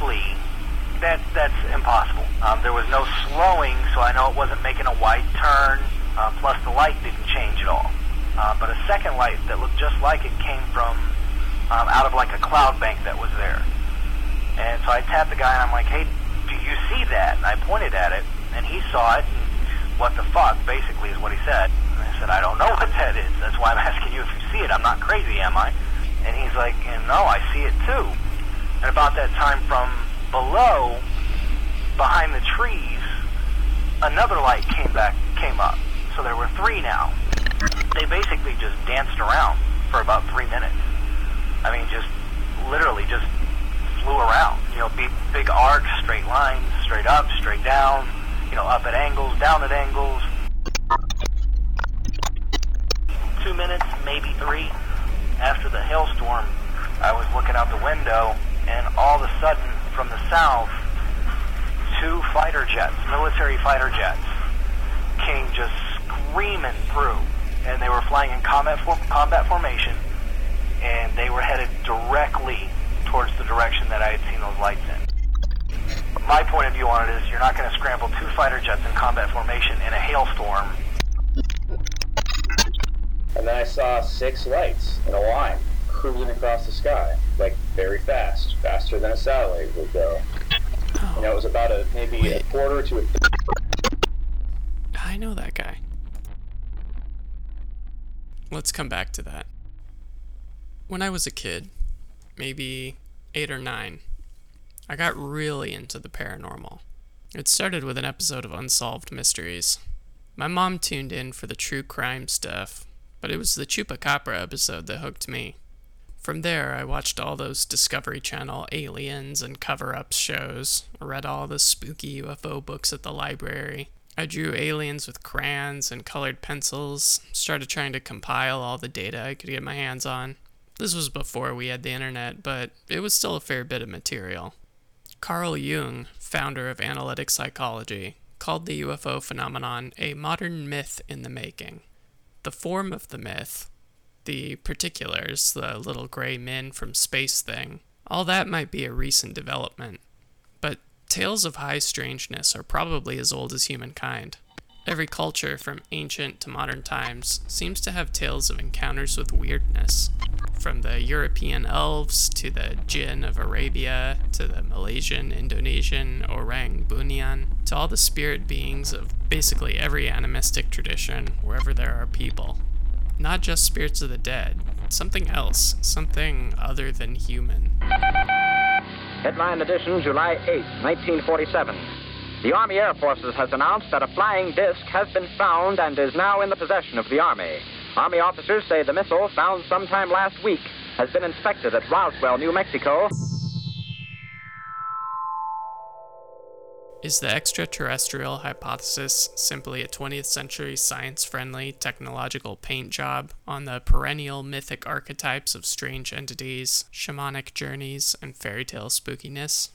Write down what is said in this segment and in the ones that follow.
quickly, that that's impossible. Um, there was no slowing, so I know it wasn't making a wide turn. Uh, plus, the light didn't change at all. Uh, but a second light that looked just like it came from um, out of like a cloud bank that was there. And so I tapped the guy and I'm like, hey, do you see that? And I pointed at it, and he saw it. And what the fuck, basically, is what he said. And I said, I don't know what that is. That's why I'm asking you if you see it. I'm not crazy, am I? And he's like, no, I see it too. And about that time from below, behind the trees, another light came back, came up. So there were three now. They basically just danced around for about three minutes. I mean, just literally just flew around. You know, big, big arcs, straight lines, straight up, straight down, you know, up at angles, down at angles. Two minutes, maybe three, after the hailstorm, I was looking out the window, and all of a sudden, from the south, two fighter jets, military fighter jets, came just screaming through, and they were flying in combat combat formation, and they were headed directly towards the direction that I had seen those lights in. My point of view on it is you're not going to scramble two fighter jets in combat formation in a hailstorm. And then I saw six lights in a line cruising across the sky, very fast, faster than a satellite would go. You know, it was about a maybe a quarter to a I know that guy. Let's come back to that. When I was a kid, maybe eight or nine, I got really into the paranormal. It started with an episode of Unsolved Mysteries. My mom tuned in for the true crime stuff, but it was the Chupacabra episode that hooked me. From there, I watched all those Discovery Channel aliens and cover ups shows, read all the spooky UFO books at the library. I drew aliens with crayons and colored pencils, started trying to compile all the data I could get my hands on. This was before we had the internet, but it was still a fair bit of material. Carl Jung, founder of analytic psychology, called the UFO phenomenon a modern myth in the making. The form of the myth, the particulars, the little gray men from space thing, all that might be a recent development. But tales of high strangeness are probably as old as humankind. Every culture, from ancient to modern times, seems to have tales of encounters with weirdness. From the European elves to the jinn of Arabia to the Malaysian, Indonesian orang bunian to all the spirit beings of basically every animistic tradition wherever there are people. Not just spirits of the dead, something else, something other than human. Headline edition, July 8, 1947. The Army Air Forces has announced that a flying disc has been found and is now in the possession of the Army. Army officers say the missile, found sometime last week, has been inspected at Roswell, New Mexico. Is the extraterrestrial hypothesis simply a 20th century science friendly technological paint job on the perennial mythic archetypes of strange entities, shamanic journeys, and fairy tale spookiness?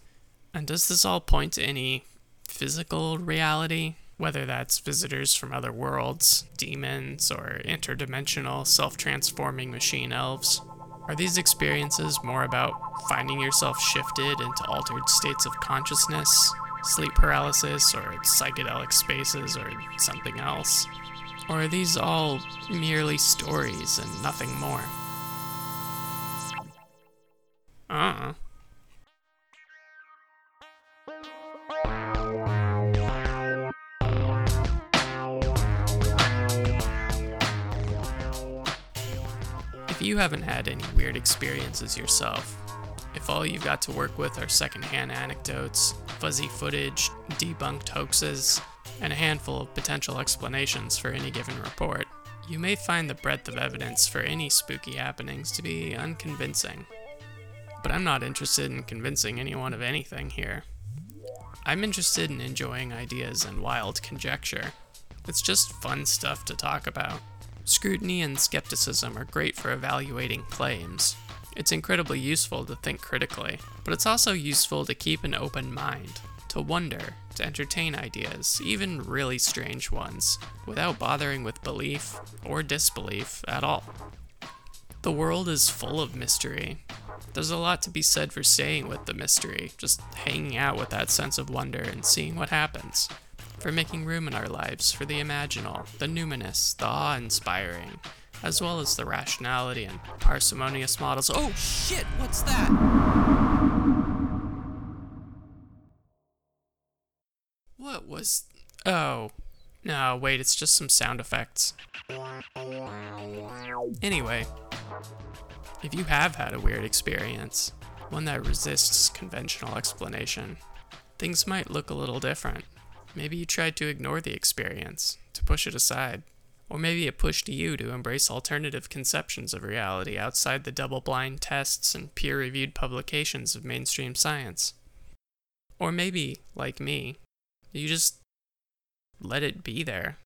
And does this all point to any physical reality? Whether that's visitors from other worlds, demons, or interdimensional self transforming machine elves? Are these experiences more about finding yourself shifted into altered states of consciousness, sleep paralysis, or psychedelic spaces, or something else? Or are these all merely stories and nothing more? Uh. If you haven't had any weird experiences yourself, if all you've got to work with are secondhand anecdotes, fuzzy footage, debunked hoaxes, and a handful of potential explanations for any given report, You may find the breadth of evidence for any spooky happenings to be unconvincing. But I'm not interested in convincing anyone of anything here. I'm interested in enjoying ideas and wild conjecture. It's just fun stuff to talk about. Scrutiny and skepticism are great for evaluating claims. It's incredibly useful to think critically, but it's also useful to keep an open mind, to wonder, to entertain ideas, even really strange ones, without bothering with belief or disbelief at all. The world is full of mystery. There's a lot to be said for staying with the mystery, just hanging out with that sense of wonder and seeing what happens for making room in our lives for the imaginal, the numinous, the awe inspiring, as well as the rationality and parsimonious models. Oh shit, what's that? What was. Oh. No, wait, it's just some sound effects. Anyway, if you have had a weird experience, one that resists conventional explanation, things might look a little different. Maybe you tried to ignore the experience, to push it aside. Or maybe it pushed you to embrace alternative conceptions of reality outside the double blind tests and peer reviewed publications of mainstream science. Or maybe, like me, you just let it be there.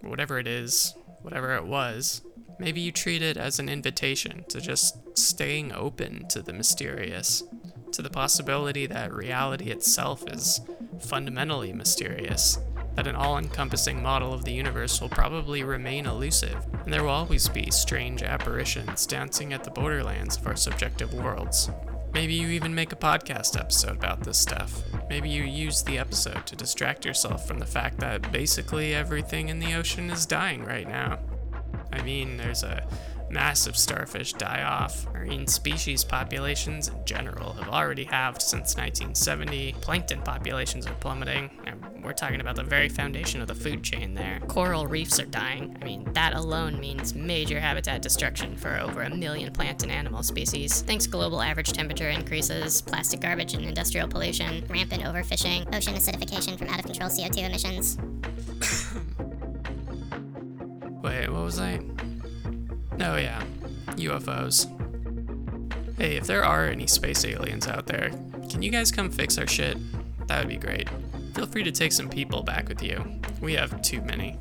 Whatever it is, whatever it was, maybe you treat it as an invitation to just staying open to the mysterious to the possibility that reality itself is fundamentally mysterious, that an all encompassing model of the universe will probably remain elusive, and there will always be strange apparitions dancing at the borderlands of our subjective worlds. Maybe you even make a podcast episode about this stuff. Maybe you use the episode to distract yourself from the fact that basically everything in the ocean is dying right now. I mean, there's a massive starfish die off. Marine species populations in general have already halved since 1970. Plankton populations are plummeting. And we're talking about the very foundation of the food chain there. Coral reefs are dying. I mean, that alone means major habitat destruction for over a million plant and animal species. Thanks global average temperature increases, plastic garbage and industrial pollution, rampant overfishing, ocean acidification from out of control CO2 emissions. Wait, what was I? Oh, yeah. UFOs. Hey, if there are any space aliens out there, can you guys come fix our shit? That would be great. Feel free to take some people back with you. We have too many.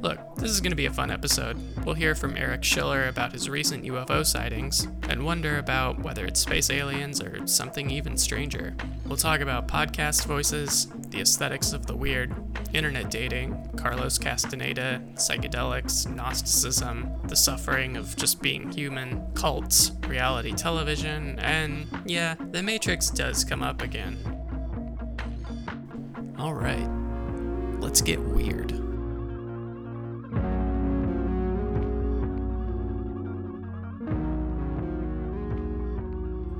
Look, this is going to be a fun episode. We'll hear from Eric Schiller about his recent UFO sightings and wonder about whether it's space aliens or something even stranger. We'll talk about podcast voices, the aesthetics of the weird, internet dating, Carlos Castaneda, psychedelics, Gnosticism, the suffering of just being human, cults, reality television, and yeah, The Matrix does come up again. Alright, let's get weird.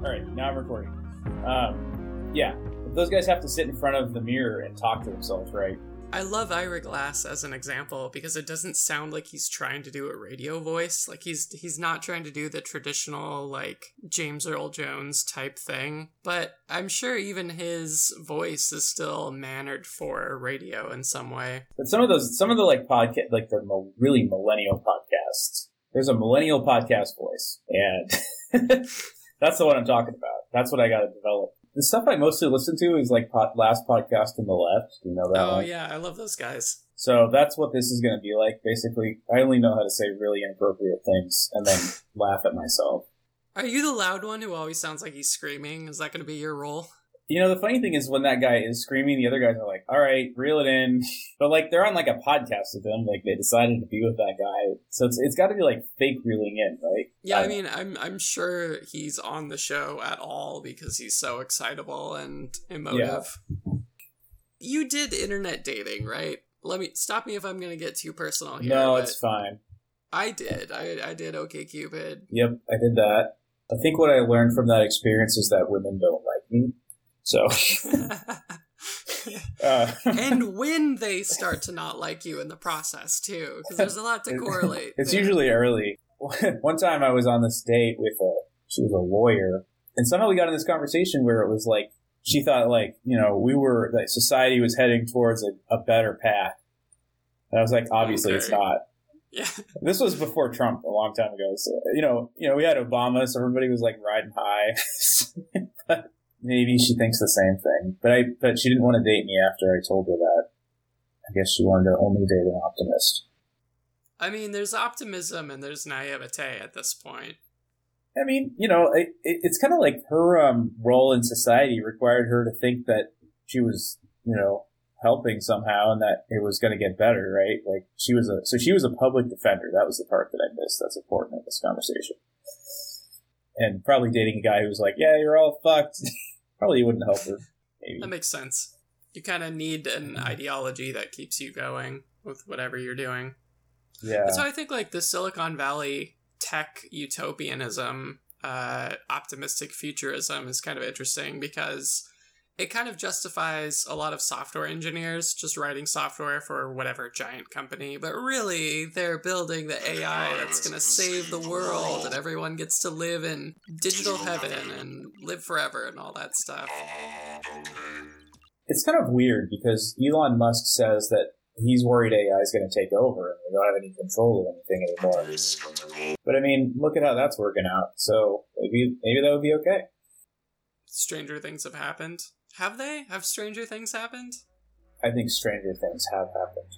All right, now I'm recording. Um, yeah, those guys have to sit in front of the mirror and talk to themselves, right? I love Ira Glass as an example because it doesn't sound like he's trying to do a radio voice. Like he's he's not trying to do the traditional like James Earl Jones type thing. But I'm sure even his voice is still mannered for radio in some way. But some of those, some of the like podcast, like the really millennial podcasts. There's a millennial podcast voice, and that's the one I'm talking about. That's what I got to develop the stuff I mostly listen to is like pod, last podcast on the left. You know that? Oh one? yeah, I love those guys. So that's what this is going to be like. Basically, I only know how to say really inappropriate things and then laugh at myself. Are you the loud one who always sounds like he's screaming? Is that going to be your role? You know, the funny thing is when that guy is screaming, the other guys are like, all right, reel it in. But like, they're on like a podcast with him. Like, they decided to be with that guy. So it's, it's got to be like fake reeling in, right? Yeah, I, I mean, I'm, I'm sure he's on the show at all because he's so excitable and emotive. Yeah. You did internet dating, right? Let me stop me if I'm going to get too personal here. No, it's fine. I did. I, I did OK Cupid. Yep, I did that. I think what I learned from that experience is that women don't like me. So. uh. and when they start to not like you in the process too, because there's a lot to correlate. It's there. usually early. One time I was on this date with a, she was a lawyer, and somehow we got in this conversation where it was like she thought like you know we were that society was heading towards a, a better path, And I was like, obviously it's not. Yeah. This was before Trump, a long time ago. So you know, you know, we had Obama, so everybody was like riding high. but maybe she thinks the same thing. But I, but she didn't want to date me after I told her that. I guess she wanted to only date an optimist. I mean, there's optimism and there's naivete at this point. I mean, you know, it, it, it's kind of like her um, role in society required her to think that she was, you know, helping somehow and that it was going to get better, right? Like she was a so she was a public defender. That was the part that I missed. That's important in this conversation. And probably dating a guy who was like, "Yeah, you're all fucked." probably wouldn't help her. Maybe. That makes sense. You kind of need an ideology that keeps you going with whatever you're doing. yeah. That's why I think like the Silicon Valley tech utopianism, uh, optimistic futurism is kind of interesting because it kind of justifies a lot of software engineers just writing software for whatever giant company, but really they're building the AI that's going to save the world and everyone gets to live in digital heaven and live forever and all that stuff. it's kind of weird because Elon Musk says that he's worried AI is going to take over and we don't have any control of anything anymore. But I mean, look at how that's working out. So maybe maybe that would be okay. Stranger things have happened. Have they? Have stranger things happened? I think stranger things have happened.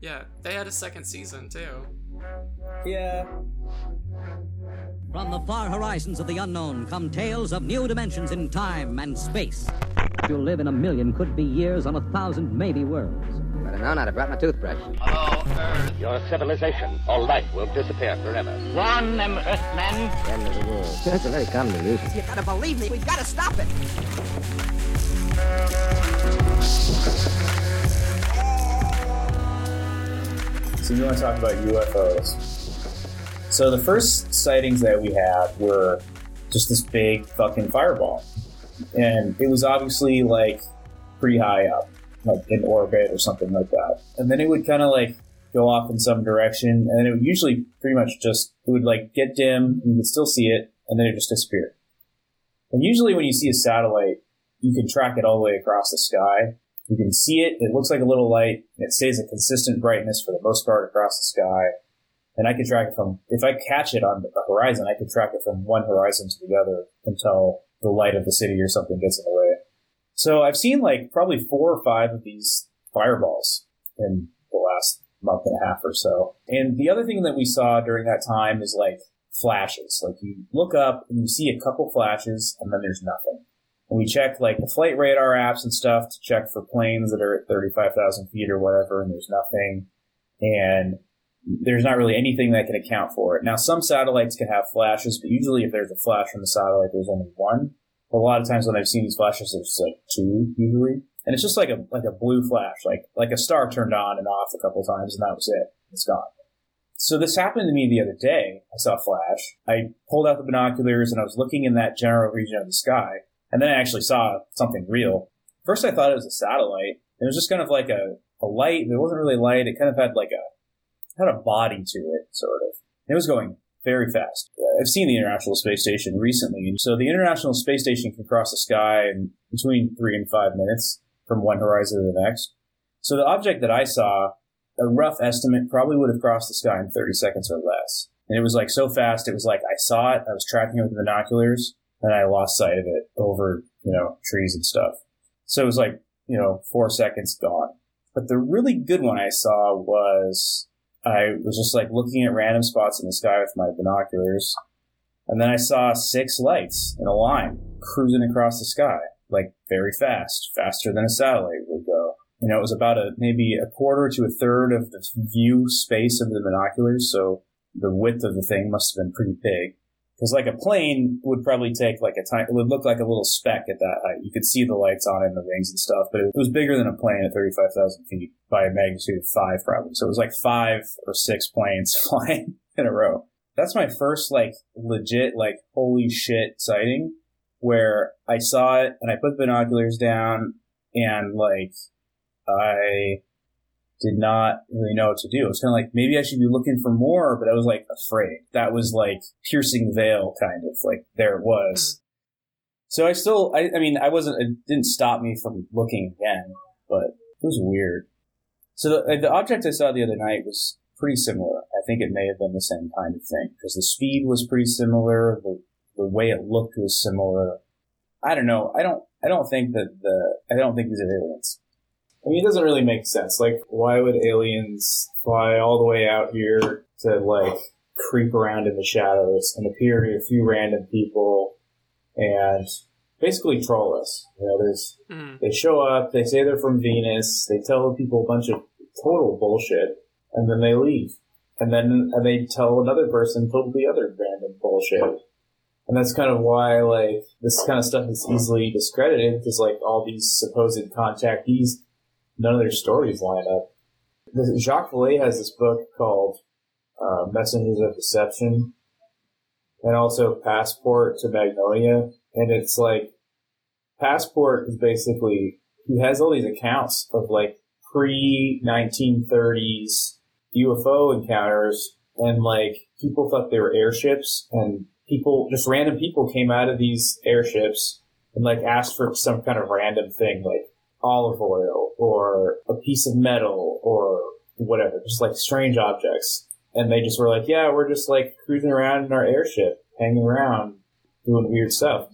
Yeah, they had a second season too. Yeah. From the far horizons of the unknown come tales of new dimensions in time and space. You'll live in a million could be years on a thousand maybe worlds. Better known how to brought my toothbrush. Your civilization or life will disappear forever. Warn them, Earthmen. End of the world. That's a very common illusion. You gotta believe me, we've gotta stop it. So you want to talk about UFOs? So the first sightings that we had were just this big fucking fireball, and it was obviously like pretty high up, like in orbit or something like that. And then it would kind of like go off in some direction, and then it would usually pretty much just it would like get dim, and you could still see it, and then it just disappeared. And usually when you see a satellite, you can track it all the way across the sky. You can see it. It looks like a little light. And it stays a consistent brightness for the most part across the sky. And I can track it from, if I catch it on the horizon, I can track it from one horizon to the other until the light of the city or something gets in the way. So I've seen like probably four or five of these fireballs in the last month and a half or so. And the other thing that we saw during that time is like flashes. Like you look up and you see a couple flashes and then there's nothing. And we check like the flight radar apps and stuff to check for planes that are at 35,000 feet or whatever, and there's nothing. And there's not really anything that can account for it. Now, some satellites can have flashes, but usually if there's a flash from the satellite, there's only one. A lot of times when I've seen these flashes, there's like two usually. And it's just like a, like a blue flash, like, like a star turned on and off a couple times and that was it. It's gone. So this happened to me the other day. I saw a flash. I pulled out the binoculars and I was looking in that general region of the sky. And then I actually saw something real. First I thought it was a satellite. It was just kind of like a, a light, it wasn't really light. It kind of had like a, had a body to it, sort of. It was going very fast. I've seen the International Space Station recently. And so the International Space Station can cross the sky in between three and five minutes from one horizon to the next. So the object that I saw, a rough estimate, probably would have crossed the sky in 30 seconds or less. And it was like so fast, it was like I saw it, I was tracking it with binoculars, and I lost sight of it over, you know, trees and stuff. So it was like, you know, four seconds gone. But the really good one I saw was I was just like looking at random spots in the sky with my binoculars. And then I saw six lights in a line cruising across the sky, like very fast, faster than a satellite would go. You know, it was about a, maybe a quarter to a third of the view space of the binoculars. So the width of the thing must have been pretty big. Cause like a plane would probably take like a time, it would look like a little speck at that height. You could see the lights on it and the wings and stuff, but it was bigger than a plane at 35,000 feet by a magnitude of five probably. So it was like five or six planes flying in a row. That's my first like legit, like holy shit sighting where I saw it and I put binoculars down and like I did not really know what to do. It was kind of like maybe I should be looking for more, but I was like afraid. That was like piercing veil kind of like there it was. Hmm. So I still, I, I mean, I wasn't, it didn't stop me from looking again, but it was weird. So the, the object I saw the other night was pretty similar. I think it may have been the same kind of thing because the speed was pretty similar. The the way it looked was similar. I don't know. I don't. I don't think that the. I don't think these are aliens. I mean, it doesn't really make sense. Like, why would aliens fly all the way out here to like creep around in the shadows and appear to a few random people and basically troll us? You know, there's Mm. they show up, they say they're from Venus, they tell people a bunch of total bullshit, and then they leave. And then and they tell another person totally other random bullshit. And that's kind of why, like, this kind of stuff is easily discredited because, like, all these supposed contactees, none of their stories line up. Jacques Vallée has this book called uh, Messengers of Deception and also Passport to Magonia. And it's like, Passport is basically, he has all these accounts of like pre 1930s UFO encounters and like people thought they were airships and people, just random people came out of these airships and like asked for some kind of random thing like olive oil or a piece of metal or whatever, just like strange objects. And they just were like, yeah, we're just like cruising around in our airship, hanging around, doing weird stuff.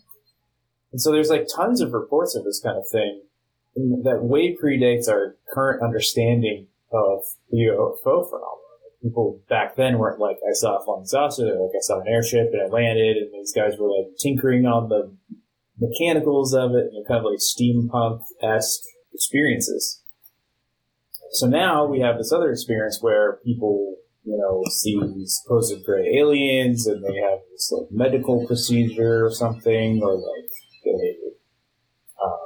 And so there's like tons of reports of this kind of thing that way predates our current understanding of the UFO phenomenon. People back then weren't like, I saw a flying saucer, they're like, I saw an airship and it landed, and these guys were like tinkering on the mechanicals of it, and kind of like steampunk esque experiences. So now we have this other experience where people, you know, see these supposed gray aliens, and they have this like medical procedure or something, or like they, um,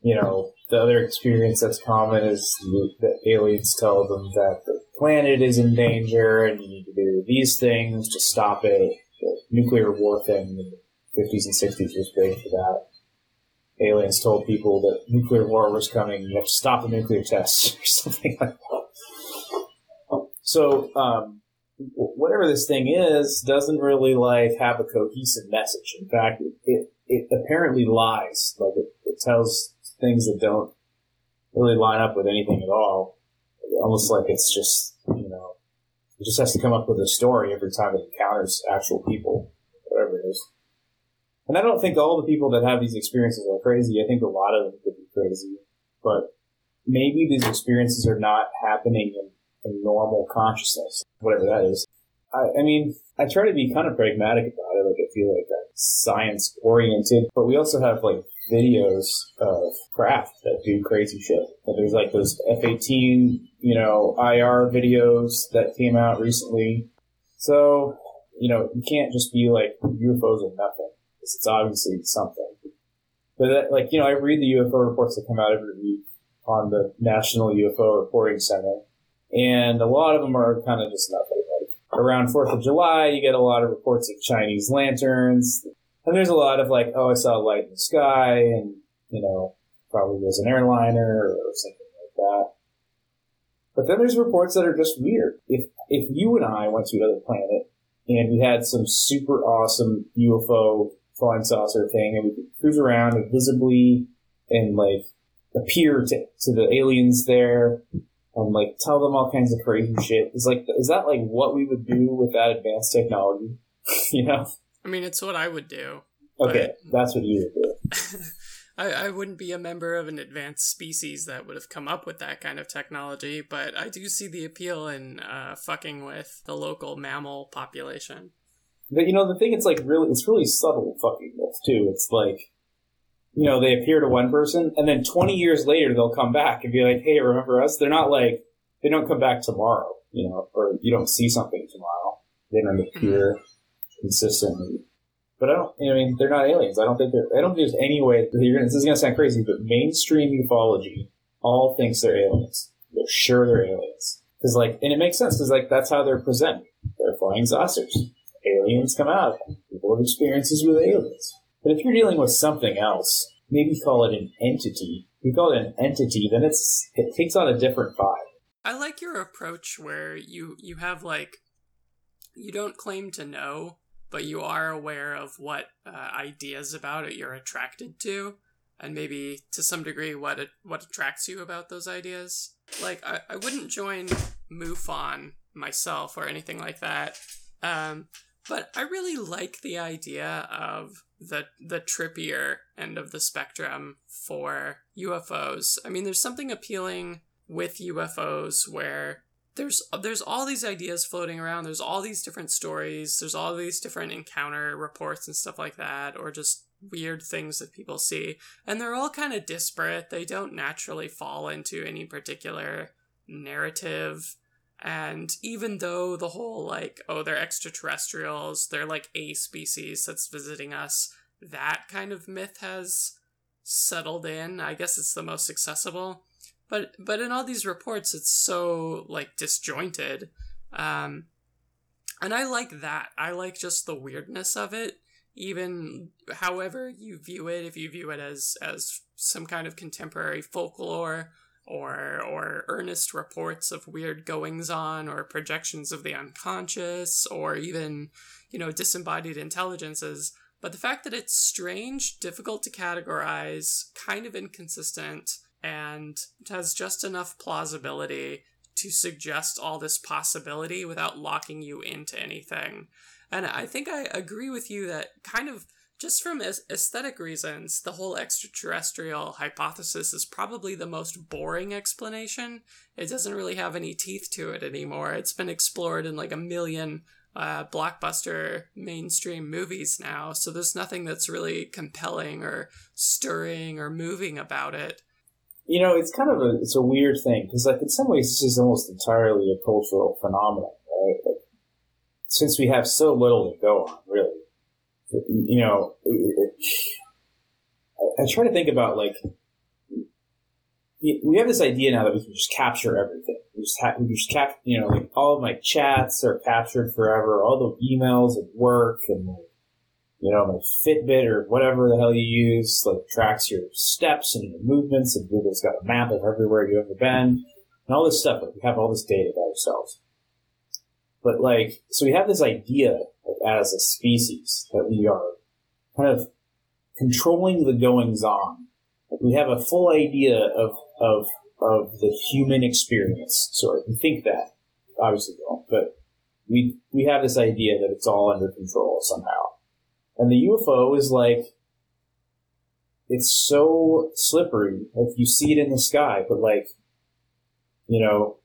you know, the other experience that's common is that aliens tell them that the planet is in danger, and you need to do these things to stop it. The nuclear war thing 50s and 60s was big for that aliens told people that nuclear war was coming. You have to stop the nuclear tests or something like that. So, um, whatever this thing is, doesn't really like have a cohesive message. In fact, it it, it apparently lies. Like it, it tells things that don't really line up with anything at all. Almost like it's just you know, it just has to come up with a story every time it encounters actual people, whatever it is. And I don't think all the people that have these experiences are crazy. I think a lot of them could be crazy. But maybe these experiences are not happening in, in normal consciousness, whatever that is. I, I mean, I try to be kind of pragmatic about it. Like, I feel like I'm science oriented, but we also have like videos of craft that do crazy shit. And there's like those F-18, you know, IR videos that came out recently. So, you know, you can't just be like UFOs are nothing. 'Cause It's obviously something. But that, like, you know, I read the UFO reports that come out every week on the National UFO Reporting Center, and a lot of them are kind of just nothing. Around Fourth of July, you get a lot of reports of Chinese lanterns, and there's a lot of like, oh, I saw a light in the sky, and you know, probably was an airliner or something like that. But then there's reports that are just weird. If if you and I went to another planet and we had some super awesome UFO flying saucer thing, and we could cruise around invisibly and like appear to, to the aliens there and like tell them all kinds of crazy shit. Is like is that like what we would do with that advanced technology? you know? I mean, it's what I would do. Okay, that's what you would do. I, I wouldn't be a member of an advanced species that would have come up with that kind of technology, but I do see the appeal in uh, fucking with the local mammal population. But you know, the thing it's like really, it's really subtle fucking with too. It's like, you know, they appear to one person, and then 20 years later they'll come back and be like, "Hey, remember us?" They're not like they don't come back tomorrow, you know, or you don't see something tomorrow. They don't appear mm-hmm. consistently. But I don't. I mean, they're not aliens. I don't think they're. I don't think there's any way. Gonna, this is gonna sound crazy, but mainstream ufology all thinks they're aliens. They're sure they're aliens because, like, and it makes sense because, like, that's how they're presented. They're flying saucers. Aliens come out. People have experiences with aliens. But if you're dealing with something else, maybe call it an entity. If you call it an entity, then it's it takes on a different vibe. I like your approach where you you have like you don't claim to know, but you are aware of what uh, ideas about it you're attracted to. and maybe to some degree what it, what attracts you about those ideas. Like I, I wouldn't join MUFON myself or anything like that. Um, but I really like the idea of the the trippier end of the spectrum for UFOs. I mean, there's something appealing with UFOs where there's there's all these ideas floating around. There's all these different stories. There's all these different encounter reports and stuff like that, or just weird things that people see, and they're all kind of disparate. They don't naturally fall into any particular narrative. And even though the whole like, oh, they're extraterrestrials, they're like a species that's visiting us, that kind of myth has settled in. I guess it's the most accessible. But but in all these reports it's so like disjointed. Um and I like that. I like just the weirdness of it even however you view it if you view it as as some kind of contemporary folklore or or earnest reports of weird goings on or projections of the unconscious or even you know disembodied intelligences. But the fact that it's strange difficult to categorize kind of inconsistent and has just enough plausibility to suggest all this possibility without locking you into anything. And i think i agree with you that kind of just from aesthetic reasons, the whole extraterrestrial hypothesis is probably the most boring explanation. It doesn't really have any teeth to it anymore. It's been explored in like a million uh, blockbuster mainstream movies now, so there's nothing that's really compelling or stirring or moving about it. You know, it's kind of a it's a weird thing because like in some ways this is almost entirely a cultural phenomenon, right? Like, since we have so little to go on, really you know, I, try to think about like we have this idea now that we can just capture everything. We just have, we just cap, you know, like all of my chats are captured forever. All the emails at work and like, you know, my Fitbit or whatever the hell you use, like tracks your steps and your movements and Google's got a map of everywhere you've ever been and all this stuff. Like we have all this data about ourselves. But like, so we have this idea as a species that we are kind of controlling the goings on. We have a full idea of, of, of the human experience. So we think that, obviously don't, but we, we have this idea that it's all under control somehow. And the UFO is like, it's so slippery. Like you see it in the sky, but like, you know,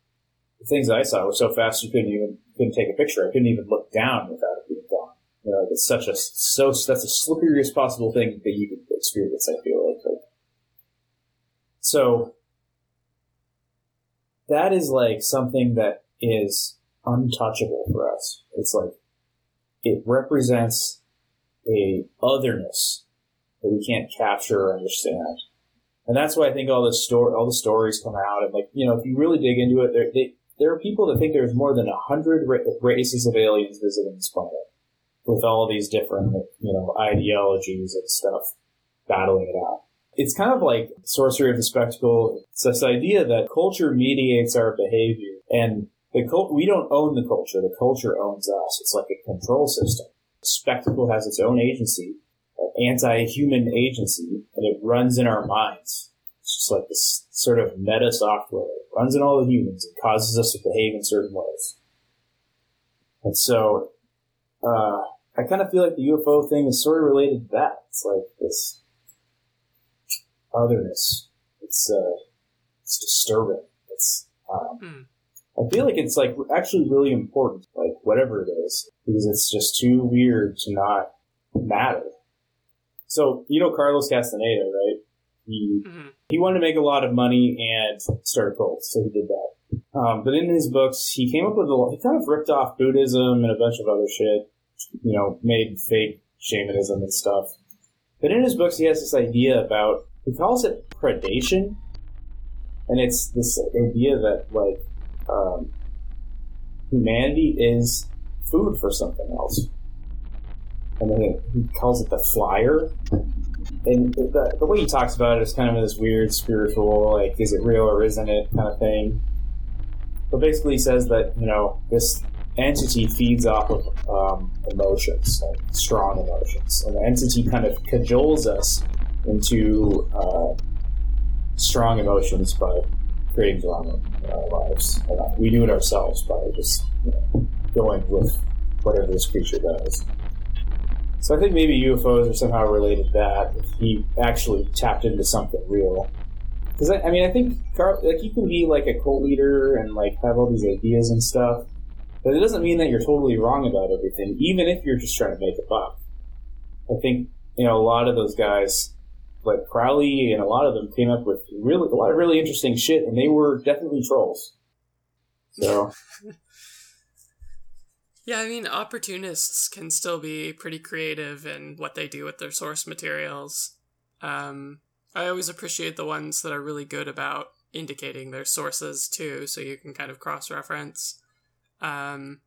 the things I saw were so fast you couldn't even couldn't take a picture. I couldn't even look down without know, it's such a so that's the slipperiest possible thing that you could experience. I feel like, like so that is like something that is untouchable for us. It's like it represents a otherness that we can't capture or understand. And that's why I think all the story, all the stories come out, and like you know, if you really dig into it, they there are people that think there's more than a hundred ra- races of aliens visiting this planet, with all these different, you know, ideologies and stuff battling it out. It's kind of like sorcery of the spectacle. It's this idea that culture mediates our behavior, and the cult, we don't own the culture. The culture owns us. It's like a control system. Spectacle has its own agency, an anti-human agency, and it runs in our minds. It's just like this sort of meta software runs in all the humans and causes us to behave in certain ways. And so, uh, I kind of feel like the UFO thing is sort of related to that. It's like this otherness. It's, uh, it's disturbing. It's, um, hmm. I feel like it's like actually really important, like whatever it is, because it's just too weird to not matter. So, you know Carlos Castaneda, right? He mm-hmm. he wanted to make a lot of money and start a cult, so he did that. Um, but in his books, he came up with a he kind of ripped off Buddhism and a bunch of other shit. You know, made fake shamanism and stuff. But in his books, he has this idea about he calls it predation, and it's this idea that like um, humanity is food for something else. And then he calls it the flyer, and the, the way he talks about it is kind of this weird spiritual, like, is it real or isn't it kind of thing. But basically, he says that, you know, this entity feeds off of um, emotions, like strong emotions. And the entity kind of cajoles us into uh, strong emotions by creating drama in our lives. Uh, we do it ourselves by just you know, going with whatever this creature does. So I think maybe UFOs are somehow related to that. If he actually tapped into something real, because I, I, mean, I think Carl, like you can be like a cult leader and like have all these ideas and stuff, but it doesn't mean that you're totally wrong about everything, even if you're just trying to make a buck. I think you know a lot of those guys, like Crowley, and a lot of them came up with really a lot of really interesting shit, and they were definitely trolls. So. Yeah, I mean, opportunists can still be pretty creative in what they do with their source materials. Um, I always appreciate the ones that are really good about indicating their sources too, so you can kind of cross reference. Um,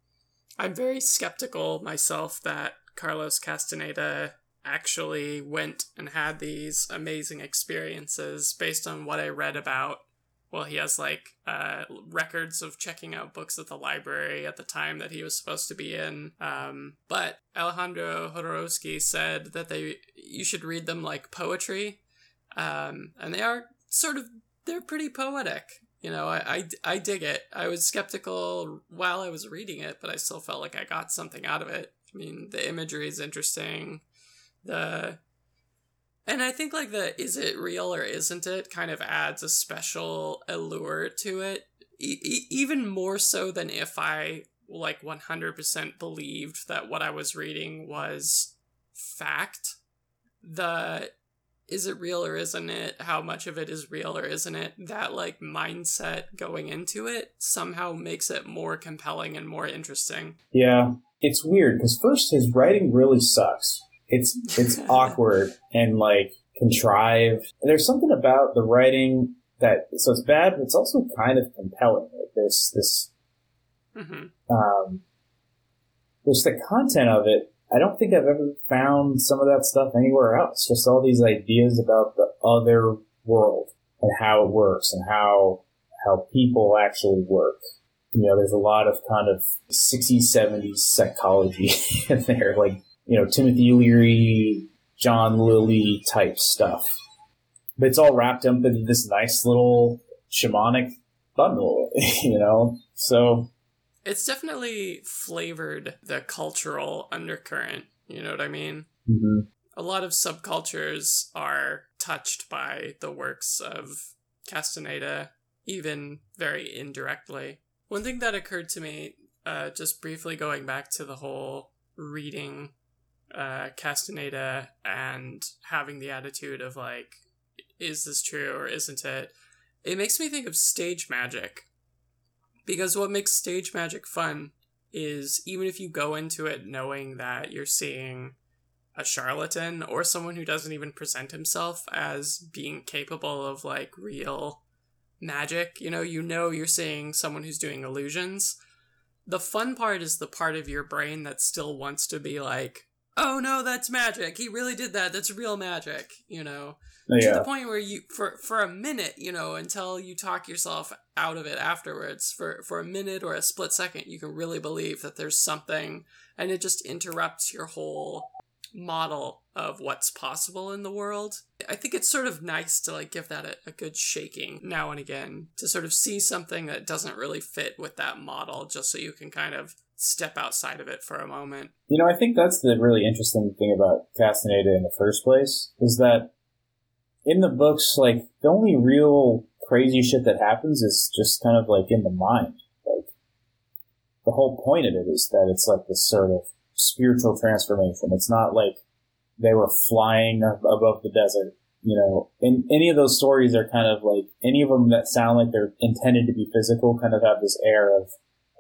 I'm very skeptical myself that Carlos Castaneda actually went and had these amazing experiences based on what I read about well, he has like uh, records of checking out books at the library at the time that he was supposed to be in. Um, but Alejandro Jodorowsky said that they you should read them like poetry, um, and they are sort of they're pretty poetic. You know, I, I, I dig it. I was skeptical while I was reading it, but I still felt like I got something out of it. I mean, the imagery is interesting. The and I think like the is it real or isn't it kind of adds a special allure to it, e- even more so than if I like 100% believed that what I was reading was fact. The is it real or isn't it? How much of it is real or isn't it? That like mindset going into it somehow makes it more compelling and more interesting. Yeah, it's weird because first his writing really sucks it's it's awkward and like contrived. There's something about the writing that so it's bad, but it's also kind of compelling. Like this this mm-hmm. um, there's the content of it. I don't think I've ever found some of that stuff anywhere else. Just all these ideas about the other world and how it works and how how people actually work. You know, there's a lot of kind of 60s, 70s psychology in there, like you know, Timothy Leary, John Lilly type stuff. But it's all wrapped up into this nice little shamanic bundle, you know? So. It's definitely flavored the cultural undercurrent, you know what I mean? Mm-hmm. A lot of subcultures are touched by the works of Castaneda, even very indirectly. One thing that occurred to me, uh, just briefly going back to the whole reading uh, Castaneda and having the attitude of like, is this true or isn't it? It makes me think of stage magic. Because what makes stage magic fun is even if you go into it knowing that you're seeing a charlatan or someone who doesn't even present himself as being capable of like real magic, you know, you know you're seeing someone who's doing illusions. The fun part is the part of your brain that still wants to be like, oh no, that's magic. He really did that. That's real magic, you know. Yeah. To the point where you for for a minute, you know, until you talk yourself out of it afterwards, for for a minute or a split second, you can really believe that there's something and it just interrupts your whole model of what's possible in the world. I think it's sort of nice to like give that a, a, good shaking now and again to sort of see something that doesn't really fit with that model just so you can kind of step outside of it for a moment. You know, I think that's the really interesting thing about Castaneda in the first place is that in the books, like the only real crazy shit that happens is just kind of like in the mind. Like the whole point of it is that it's like this sort of spiritual transformation. It's not like they were flying above the desert. You know, and any of those stories are kind of like any of them that sound like they're intended to be physical kind of have this air of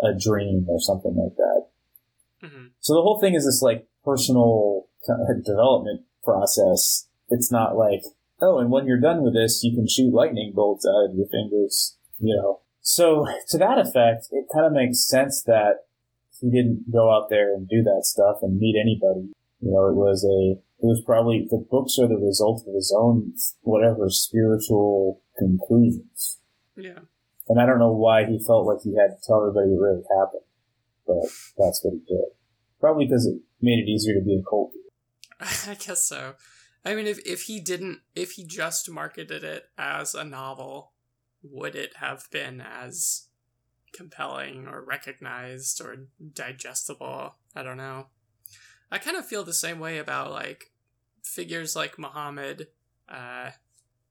a dream or something like that. Mm-hmm. So the whole thing is this like personal development process. It's not like, oh, and when you're done with this, you can shoot lightning bolts out of your fingers, you know. So to that effect, it kind of makes sense that he didn't go out there and do that stuff and meet anybody. You know, it was a, it was probably, the books are the result of his own, whatever, spiritual conclusions. Yeah. And I don't know why he felt like he had to tell everybody what really happened, but that's what he did. Probably because it made it easier to be a cult I guess so. I mean, if if he didn't, if he just marketed it as a novel, would it have been as compelling or recognized or digestible? I don't know. I kind of feel the same way about like figures like Muhammad. Uh,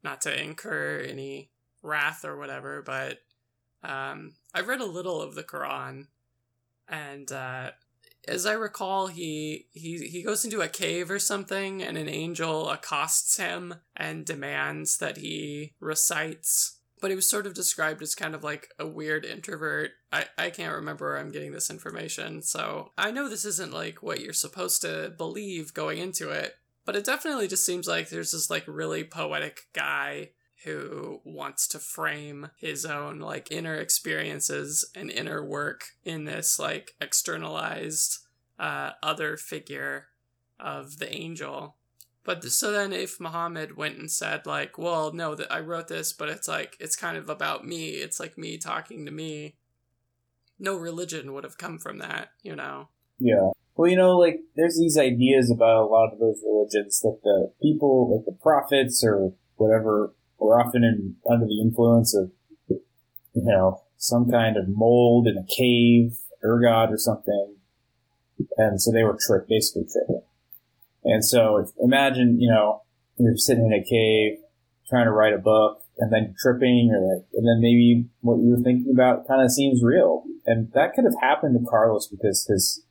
not to incur any wrath or whatever, but um, I've read a little of the Quran, and uh, as I recall, he he he goes into a cave or something, and an angel accosts him and demands that he recites. But he was sort of described as kind of like a weird introvert. I, I can't remember where I'm getting this information, so I know this isn't like what you're supposed to believe going into it, but it definitely just seems like there's this like really poetic guy who wants to frame his own like inner experiences and inner work in this like externalized uh, other figure of the angel. But so then, if Muhammad went and said like, "Well, no, that I wrote this, but it's like it's kind of about me. It's like me talking to me." No religion would have come from that, you know. Yeah. Well, you know, like there's these ideas about a lot of those religions that the people, like the prophets or whatever, were often in, under the influence of, you know, some kind of mold in a cave, ergot or something, and so they were tricked, basically tripping. And so imagine, you know, you're sitting in a cave trying to write a book and then tripping or like, and then maybe what you were thinking about kind of seems real. And that could have happened to Carlos because his,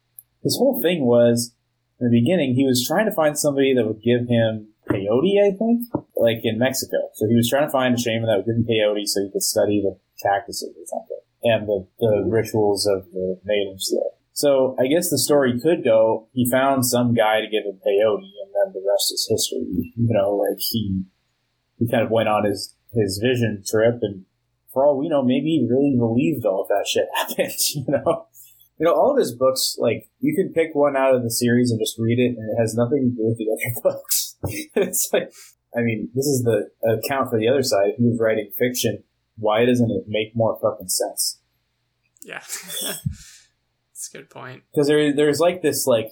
his whole thing was in the beginning, he was trying to find somebody that would give him peyote, I think, like in Mexico. So he was trying to find a shaman that would give him peyote so he could study the cactuses or something and the, the rituals of the natives there. So I guess the story could go, he found some guy to give him peyote and then the rest is history. You know, like he, he kind of went on his, his vision trip and for all we know, maybe he really believed all of that shit happened, you know? You know, all of his books, like, you can pick one out of the series and just read it and it has nothing to do with the other books. it's like, I mean, this is the account for the other side. If he was writing fiction, why doesn't it make more fucking sense? Yeah. That's a good point. Because there, there's like this, like,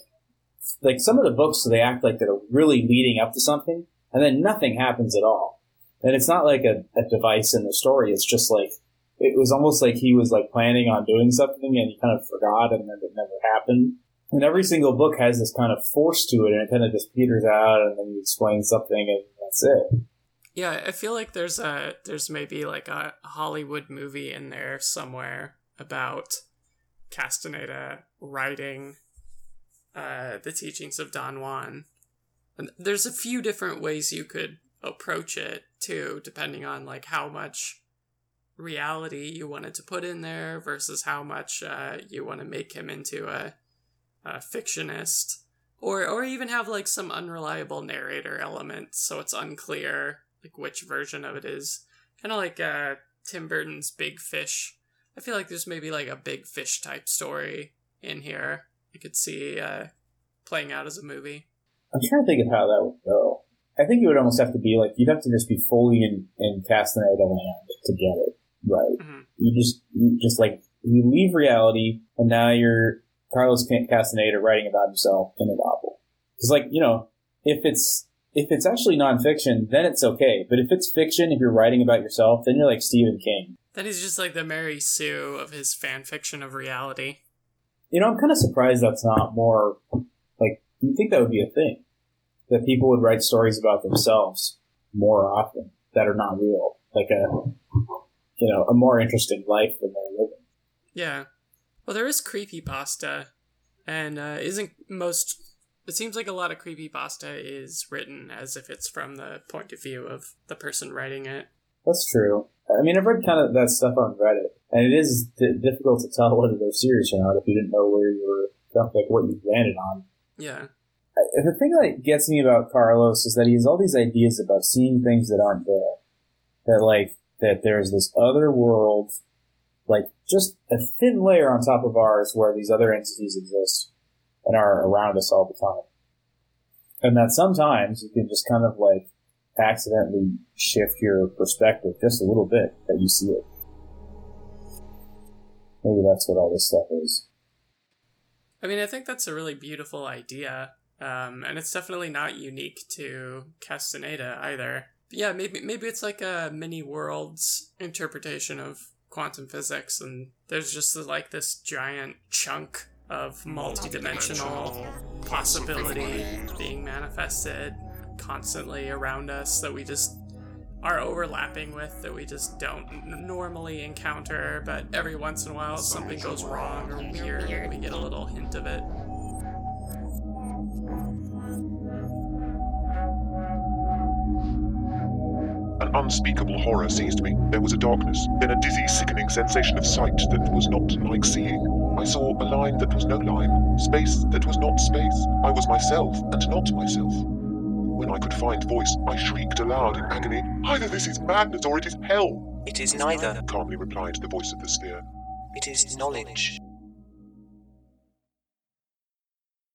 like some of the books, they act like they're really leading up to something, and then nothing happens at all. And it's not like a, a device in the story. It's just like, it was almost like he was like planning on doing something and he kind of forgot and then it never happened. And every single book has this kind of force to it and it kind of just peters out and then you explain something and that's it. Yeah, I feel like there's a there's maybe like a Hollywood movie in there somewhere about Castaneda writing uh, the teachings of Don Juan. And there's a few different ways you could approach it too, depending on like how much reality you wanted to put in there versus how much uh, you want to make him into a, a fictionist, or or even have like some unreliable narrator element, so it's unclear like which version of it is. Kind of like uh, Tim Burton's Big Fish. I feel like there's maybe like a big fish type story in here. You could see uh, playing out as a movie. I'm trying to think of how that would go. I think it would almost have to be like you'd have to just be fully in, in Castaneda land to get it right. Mm-hmm. You just you just like you leave reality, and now you're Carlos Castaneda writing about himself in a novel. Because like you know, if it's if it's actually nonfiction, then it's okay. But if it's fiction, if you're writing about yourself, then you're like Stephen King. Then he's just like the Mary Sue of his fan fiction of reality. You know, I'm kind of surprised that's not more like you think that would be a thing that people would write stories about themselves more often that are not real, like a you know a more interesting life than they're living. Yeah, well, there is creepy pasta, and uh, isn't most. It seems like a lot of creepy pasta is written as if it's from the point of view of the person writing it. That's true. I mean, I've read kind of that stuff on Reddit, and it is d- difficult to tell whether they're serious or not if you didn't know where you were, like what you landed on. Yeah. The thing that gets me about Carlos is that he has all these ideas about seeing things that aren't there. That like that there's this other world, like just a thin layer on top of ours, where these other entities exist and are around us all the time. And that sometimes you can just kind of like accidentally shift your perspective just a little bit that you see it. Maybe that's what all this stuff is. I mean, I think that's a really beautiful idea. Um, and it's definitely not unique to Castaneda either. But yeah, maybe maybe it's like a many worlds interpretation of quantum physics, and there's just like this giant chunk of multidimensional possibility being manifested constantly around us that we just are overlapping with that we just don't n- normally encounter, but every once in a while something goes wrong or weird, and we get a little hint of it. An unspeakable horror seized me. There was a darkness, then a dizzy, sickening sensation of sight that was not like seeing. I saw a line that was no line, space that was not space. I was myself and not myself. When I could find voice, I shrieked aloud in agony. Either this is madness or it is hell. It is neither, calmly replied the voice of the sphere. It is knowledge.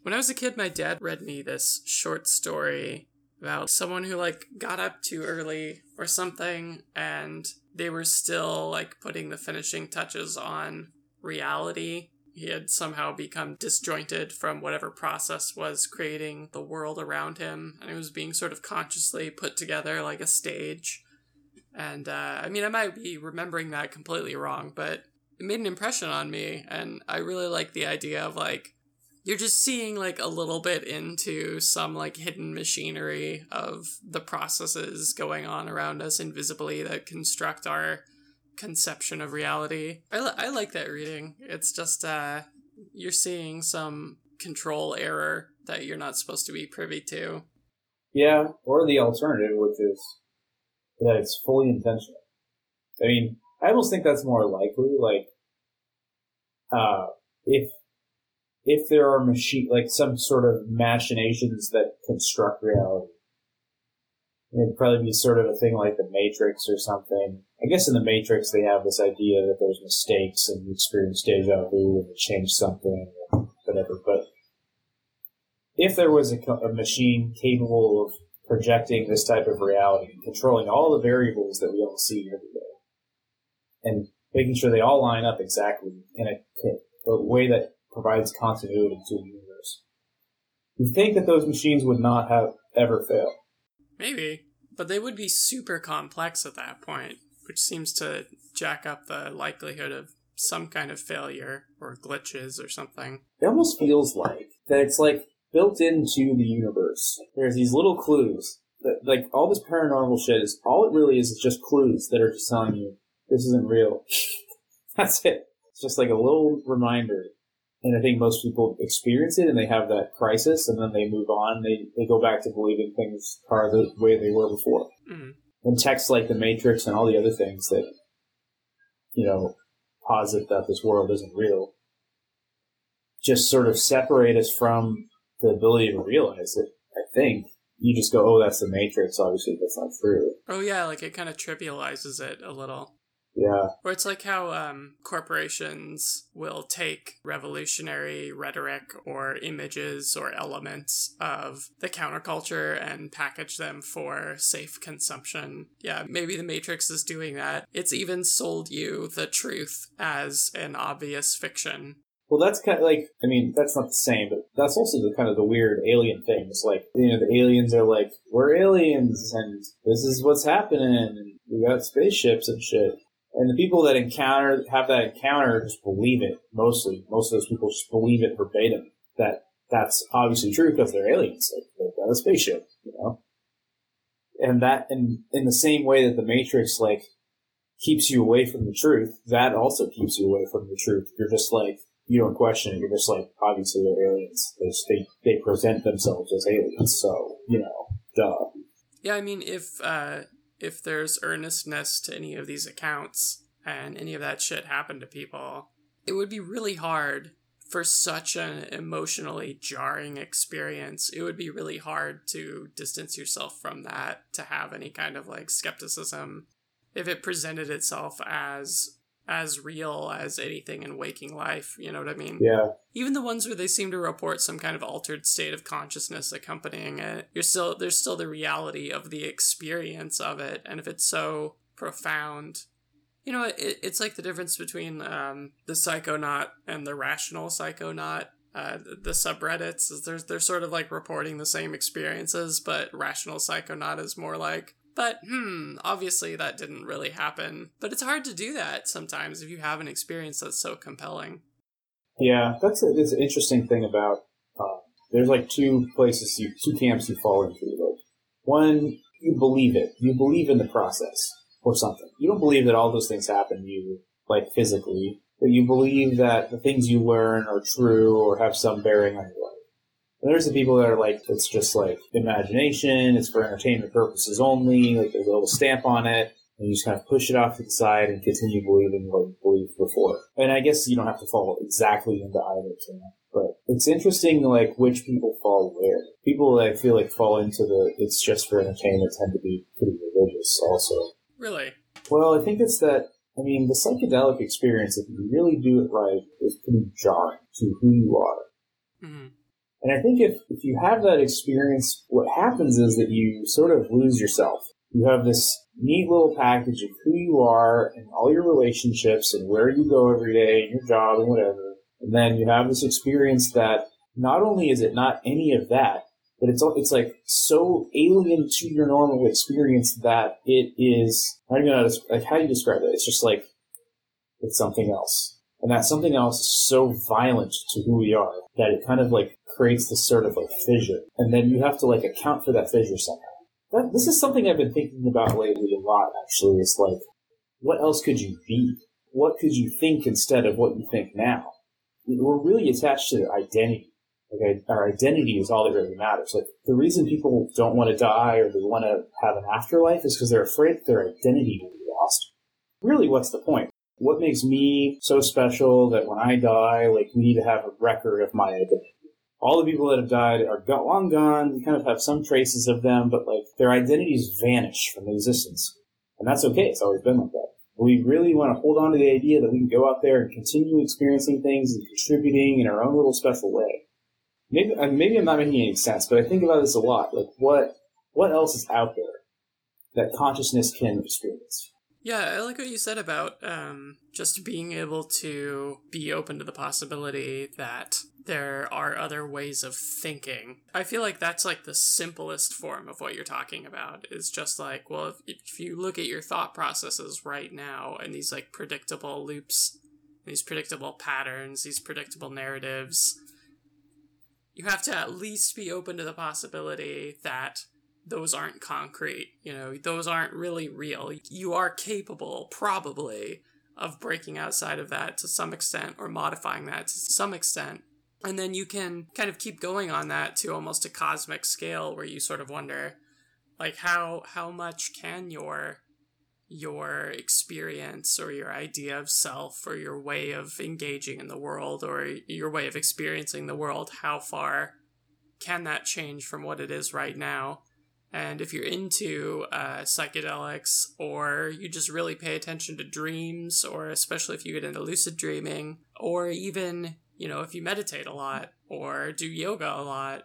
When I was a kid, my dad read me this short story about someone who like got up too early or something and they were still like putting the finishing touches on reality. He had somehow become disjointed from whatever process was creating the world around him and it was being sort of consciously put together like a stage. And uh, I mean, I might be remembering that completely wrong, but it made an impression on me and I really like the idea of like you're just seeing like a little bit into some like hidden machinery of the processes going on around us invisibly that construct our conception of reality. I, li- I like that reading. It's just uh you're seeing some control error that you're not supposed to be privy to. Yeah, or the alternative, which is that it's fully intentional. I mean, I almost think that's more likely. Like, uh, if if there are machine like some sort of machinations that construct reality, it'd probably be sort of a thing like the Matrix or something. I guess in the Matrix they have this idea that there's mistakes and you experience deja vu and you change something or whatever. But if there was a, a machine capable of projecting this type of reality, controlling all the variables that we all see every day, and making sure they all line up exactly in a, a way that provides continuity to the universe. you'd think that those machines would not have ever failed. Maybe, but they would be super complex at that point, which seems to jack up the likelihood of some kind of failure or glitches or something. It almost feels like that it's like built into the universe. There's these little clues that, like, all this paranormal shit is all it really is is just clues that are just telling you this isn't real. That's it. It's just like a little reminder. And I think most people experience it and they have that crisis and then they move on. They, they go back to believing things are the way they were before. Mhm. And texts like the Matrix and all the other things that, you know, posit that this world isn't real just sort of separate us from the ability to realize it. I think you just go, "Oh, that's the Matrix." Obviously, that's not true. Oh yeah, like it kind of trivializes it a little. Yeah, Or it's like how um, corporations will take revolutionary rhetoric or images or elements of the counterculture and package them for safe consumption. Yeah, maybe the Matrix is doing that. It's even sold you the truth as an obvious fiction. Well, that's kind of like, I mean, that's not the same, but that's also the kind of the weird alien thing. It's like, you know, the aliens are like, we're aliens and this is what's happening and we got spaceships and shit. And the people that encounter, have that encounter just believe it, mostly. Most of those people just believe it verbatim. That that's obviously true because they're aliens. Like, they've got a spaceship, you know? And that, and in the same way that the Matrix, like, keeps you away from the truth, that also keeps you away from the truth. You're just like, you don't question it. You're just like, obviously they're aliens. They they, they present themselves as aliens, so you know, duh. Yeah, I mean, if uh, if there's earnestness to any of these accounts and any of that shit happened to people, it would be really hard for such an emotionally jarring experience. It would be really hard to distance yourself from that, to have any kind of like skepticism if it presented itself as as real as anything in waking life, you know what I mean? Yeah. Even the ones where they seem to report some kind of altered state of consciousness accompanying it, you're still there's still the reality of the experience of it, and if it's so profound, you know, it, it's like the difference between um, the psychonaut and the rational psychonaut. uh, the, the subreddits is there's they're sort of like reporting the same experiences, but Rational Psychonaut is more like, but hmm, obviously that didn't really happen. But it's hard to do that sometimes if you have an experience that's so compelling. Yeah, that's a, that's an interesting thing about. Uh, there's like two places, you, two camps you fall into. Like one, you believe it, you believe in the process or something. You don't believe that all those things happen to you like physically, but you believe that the things you learn are true or have some bearing on your there's the people that are like, it's just like imagination, it's for entertainment purposes only, like there's a little stamp on it, and you just kind of push it off to the side and continue believing what you believed before. And I guess you don't have to fall exactly into either camp, but it's interesting like which people fall where. People that I feel like fall into the it's just for entertainment tend to be pretty religious also. Really? Well, I think it's that I mean, the psychedelic experience, if you really do it right, is pretty jarring to who you are. Mm-hmm. And I think if, if you have that experience, what happens is that you sort of lose yourself. You have this neat little package of who you are and all your relationships and where you go every day and your job and whatever. And then you have this experience that not only is it not any of that, but it's it's like so alien to your normal experience that it is. I don't even know like how do you describe it. It's just like it's something else, and that something else is so violent to who we are that it kind of like creates this sort of like fissure, and then you have to like account for that fissure somehow. That, this is something I've been thinking about lately a lot. Actually, it's like, what else could you be? What could you think instead of what you think now? We're really attached to identity like our identity is all that really matters. Like the reason people don't want to die or they want to have an afterlife is because they're afraid that their identity will be lost. Really, what's the point? What makes me so special that when I die, like we need to have a record of my identity? All the people that have died are long gone. We kind of have some traces of them, but like their identities vanish from existence. And that's okay. It's always been like that. We really want to hold on to the idea that we can go out there and continue experiencing things and contributing in our own little special way maybe maybe I'm not making any sense, but I think about this a lot. Like what what else is out there that consciousness can experience? Yeah, I like what you said about um, just being able to be open to the possibility that there are other ways of thinking. I feel like that's like the simplest form of what you're talking about. Is just like, well, if, if you look at your thought processes right now and these like predictable loops, these predictable patterns, these predictable narratives, you have to at least be open to the possibility that those aren't concrete. You know, those aren't really real. You are capable, probably, of breaking outside of that to some extent or modifying that to some extent. And then you can kind of keep going on that to almost a cosmic scale where you sort of wonder like how how much can your your experience or your idea of self or your way of engaging in the world or your way of experiencing the world, how far can that change from what it is right now? And if you're into uh, psychedelics or you just really pay attention to dreams, or especially if you get into lucid dreaming, or even, you know, if you meditate a lot or do yoga a lot,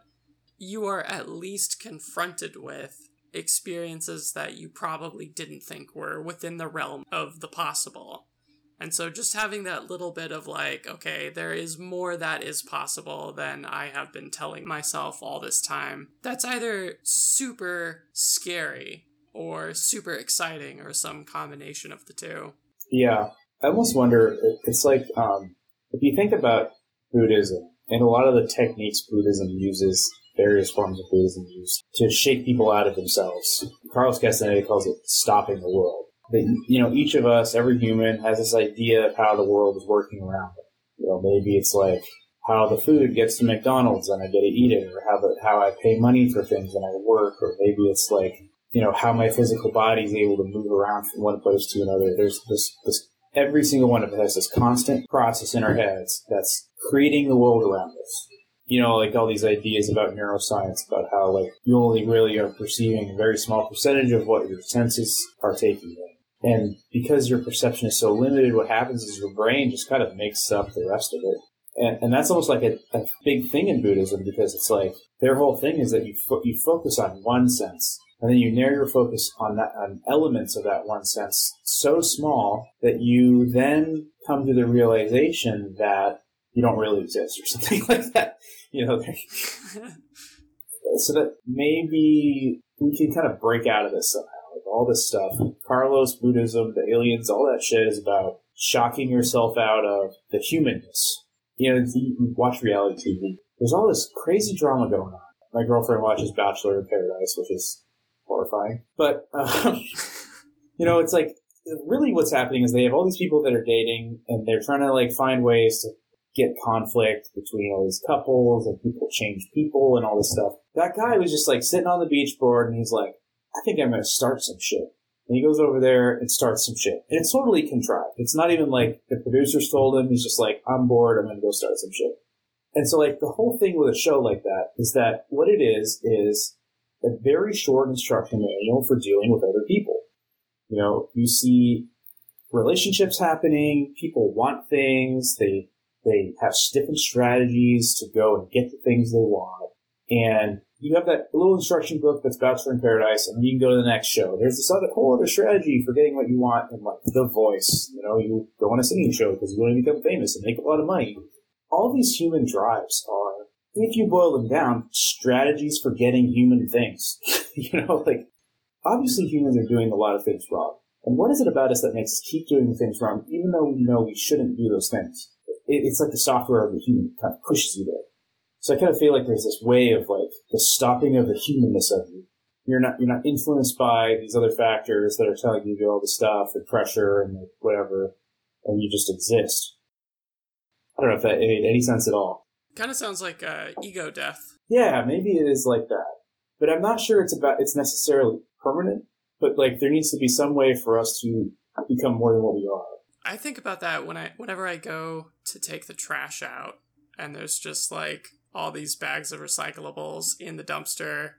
you are at least confronted with experiences that you probably didn't think were within the realm of the possible. And so just having that little bit of like, okay, there is more that is possible than I have been telling myself all this time. That's either super scary or super exciting or some combination of the two. Yeah. I almost wonder, it's like, um, if you think about Buddhism and a lot of the techniques Buddhism uses various forms of Buddhism use to shake people out of themselves. Carlos Castaneda calls it stopping the world. That, you know, each of us, every human, has this idea of how the world is working around it. You know, maybe it's like how the food gets to McDonald's and I get to eat it, or how the, how I pay money for things and I work, or maybe it's like, you know, how my physical body is able to move around from one place to another. There's this, this, every single one of us has this constant process in our heads that's creating the world around us you know, like all these ideas about neuroscience about how like you only really are perceiving a very small percentage of what your senses are taking in. And because your perception is so limited, what happens is your brain just kind of makes up the rest of it. And, and that's almost like a, a big thing in Buddhism because it's like their whole thing is that you fo- you focus on one sense and then you narrow your focus on that on elements of that one sense so small that you then come to the realization that you don't really exist or something like that. You know, so that maybe we can kind of break out of this somehow. All this stuff, Carlos, Buddhism, the aliens, all that shit is about shocking yourself out of the humanness. You know, you watch reality TV. There's all this crazy drama going on. My girlfriend watches Bachelor in Paradise, which is horrifying. But um, you know, it's like really what's happening is they have all these people that are dating, and they're trying to like find ways to get conflict between all these couples, and people change people, and all this stuff. That guy was just like sitting on the beach board, and he's like, "I think I'm going to start some shit." And he goes over there and starts some shit. And it's totally contrived. It's not even like the producers told him. He's just like, I'm bored. I'm going to go start some shit. And so, like, the whole thing with a show like that is that what it is, is a very short instruction manual for dealing with other people. You know, you see relationships happening, people want things, they, they have different strategies to go and get the things they want. And you have that little instruction book that's Bachelor in Paradise, and you can go to the next show. There's this other whole other strategy for getting what you want in like The Voice. You know, you go on a singing show because you want to become famous and make a lot of money. All these human drives are, if you boil them down, strategies for getting human things. you know, like obviously humans are doing a lot of things wrong. And what is it about us that makes us keep doing things wrong, even though we know we shouldn't do those things? It, it's like the software of the human kind of pushes you there. So I kind of feel like there's this way of like the stopping of the humanness of you. You're not you're not influenced by these other factors that are telling you to do all the stuff, the pressure and the whatever, and you just exist. I don't know if that made any sense at all. Kind of sounds like uh, ego death. Yeah, maybe it is like that, but I'm not sure it's about it's necessarily permanent. But like there needs to be some way for us to become more than what we are. I think about that when I whenever I go to take the trash out and there's just like all these bags of recyclables in the dumpster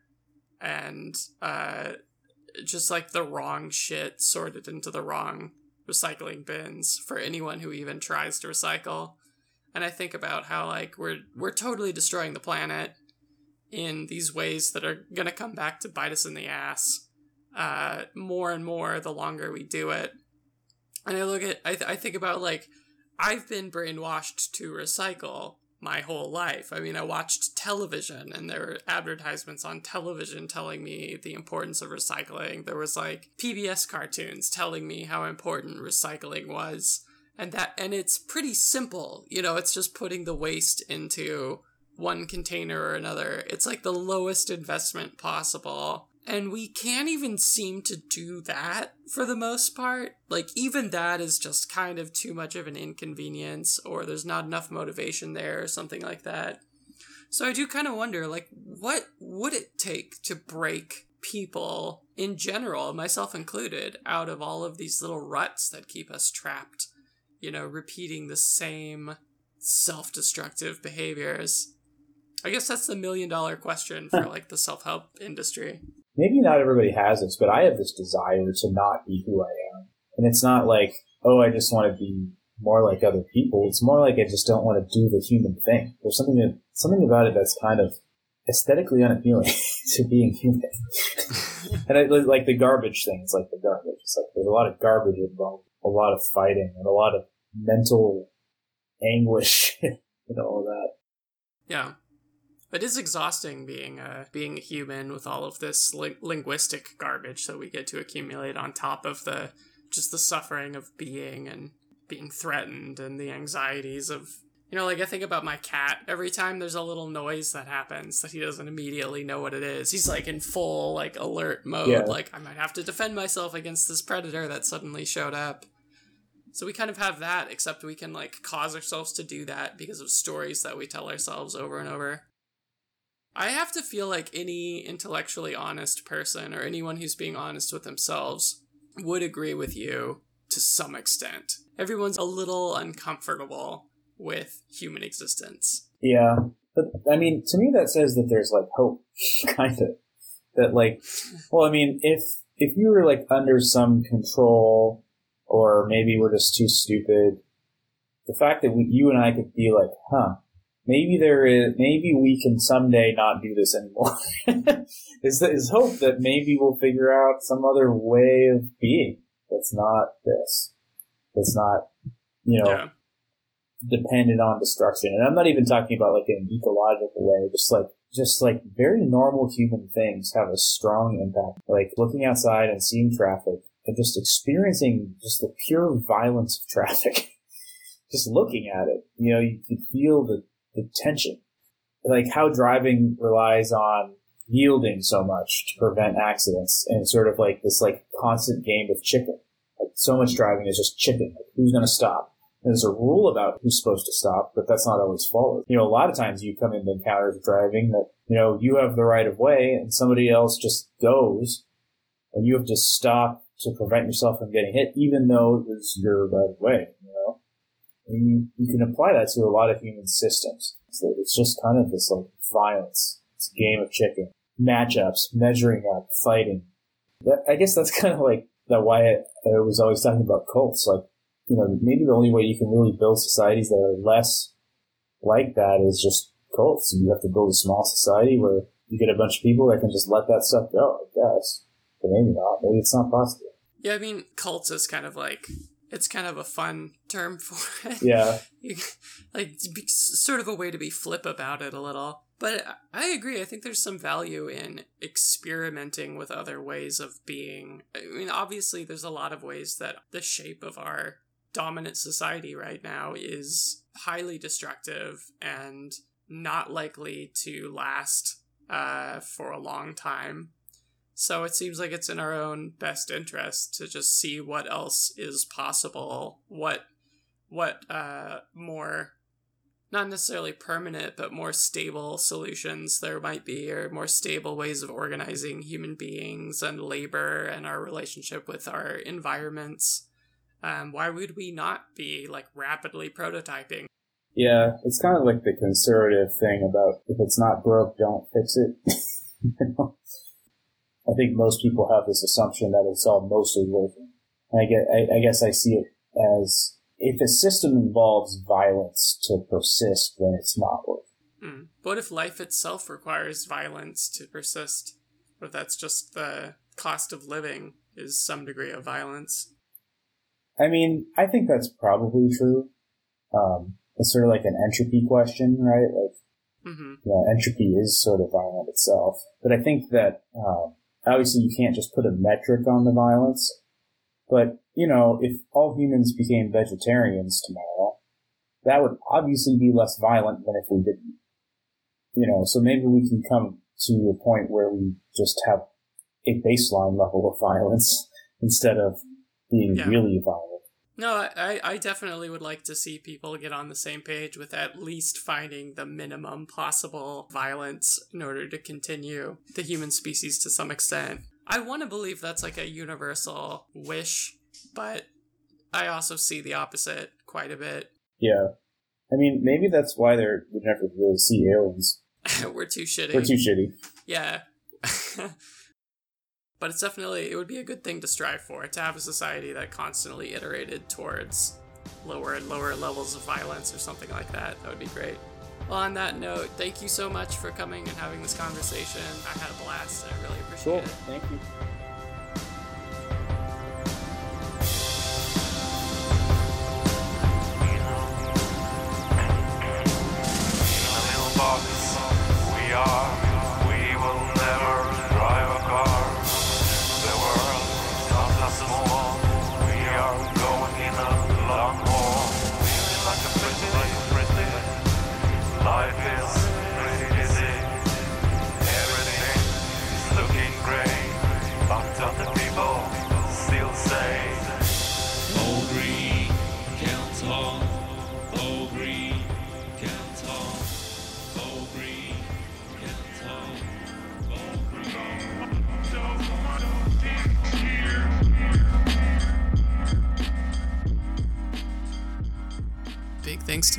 and uh, just like the wrong shit sorted into the wrong recycling bins for anyone who even tries to recycle. And I think about how like we're we're totally destroying the planet in these ways that are gonna come back to bite us in the ass uh, more and more the longer we do it. And I look at I, th- I think about like I've been brainwashed to recycle my whole life. I mean, I watched television and there were advertisements on television telling me the importance of recycling. There was like PBS cartoons telling me how important recycling was. And that and it's pretty simple. You know, it's just putting the waste into one container or another. It's like the lowest investment possible. And we can't even seem to do that for the most part. Like, even that is just kind of too much of an inconvenience, or there's not enough motivation there, or something like that. So I do kind of wonder, like, what would it take to break people in general, myself included, out of all of these little ruts that keep us trapped, you know, repeating the same self destructive behaviors? I guess that's the million dollar question for like the self help industry maybe not everybody has this, but I have this desire to not be who I am. And it's not like, oh, I just want to be more like other people. It's more like I just don't want to do the human thing. There's something that, something about it that's kind of aesthetically unappealing to being human. and I, like the garbage thing, it's like the garbage. It's like there's a lot of garbage involved, a lot of fighting, and a lot of mental anguish and all that. Yeah. It is exhausting being a being a human with all of this li- linguistic garbage that we get to accumulate on top of the just the suffering of being and being threatened and the anxieties of you know like I think about my cat every time there's a little noise that happens that he doesn't immediately know what it is. He's like in full like alert mode yeah. like I might have to defend myself against this predator that suddenly showed up. So we kind of have that except we can like cause ourselves to do that because of stories that we tell ourselves over and over. I have to feel like any intellectually honest person or anyone who's being honest with themselves would agree with you to some extent. Everyone's a little uncomfortable with human existence. Yeah. But I mean, to me that says that there's like hope, kind of. That like, well, I mean, if if you were like under some control, or maybe we're just too stupid, the fact that we, you and I could be like, huh, maybe there is maybe we can someday not do this anymore is is hope that maybe we'll figure out some other way of being that's not this that's not you know yeah. dependent on destruction. And I'm not even talking about like an ecological way, just like just like very normal human things have a strong impact. Like looking outside and seeing traffic and just experiencing just the pure violence of traffic. just looking at it, you know, you could feel the, the tension. Like how driving relies on yielding so much to prevent accidents and sort of like this like constant game of chicken. Like so much driving is just chicken. Like who's going to stop? And there's a rule about who's supposed to stop, but that's not always followed. You know, a lot of times you come into encounters driving that, you know, you have the right of way and somebody else just goes and you have to stop to prevent yourself from getting hit, even though it was your right of way? And you, you can apply that to a lot of human systems. So it's just kind of this like violence. It's a game of chicken. Matchups, measuring up, fighting. That, I guess that's kind of like that why I, I was always talking about cults. Like, you know, maybe the only way you can really build societies that are less like that is just cults. You have to build a small society where you get a bunch of people that can just let that stuff go, I guess. But maybe not. Maybe it's not possible. Yeah, I mean, cults is kind of like it's kind of a fun term for it. Yeah. You- like sort of a way to be flip about it a little. But I agree. I think there's some value in experimenting with other ways of being. I mean, obviously, there's a lot of ways that the shape of our dominant society right now is highly destructive and not likely to last uh, for a long time. So it seems like it's in our own best interest to just see what else is possible, what what uh more not necessarily permanent but more stable solutions there might be or more stable ways of organizing human beings and labor and our relationship with our environments. Um, why would we not be like rapidly prototyping? Yeah, it's kind of like the conservative thing about if it's not broke, don't fix it. I think most people have this assumption that it's all mostly working. And I, get, I, I guess I see it as if a system involves violence to persist, then it's not working. Hmm. What if life itself requires violence to persist? What if that's just the cost of living is some degree of violence? I mean, I think that's probably true. Um, it's sort of like an entropy question, right? Like, Mm-hmm. you know, entropy is sort of violent itself. But I think that, um, obviously you can't just put a metric on the violence. But, you know, if all humans became vegetarians tomorrow, that would obviously be less violent than if we didn't. You know, so maybe we can come to a point where we just have a baseline level of violence instead of being Yeah. really violent. No, I, I definitely would like to see people get on the same page with at least finding the minimum possible violence in order to continue the human species to some extent. I want to believe that's like a universal wish, but I also see the opposite quite a bit. Yeah. I mean, maybe that's why they're, we never really see aliens. We're too shitty. They're too shitty. Yeah. but it's definitely, it would be a good thing to strive for, to have a society that constantly iterated towards lower and lower levels of violence or something like that. That would be great. Well, on that note, thank you so much for coming and having this conversation. I had a blast. I really appreciate Cool. it. Thank you.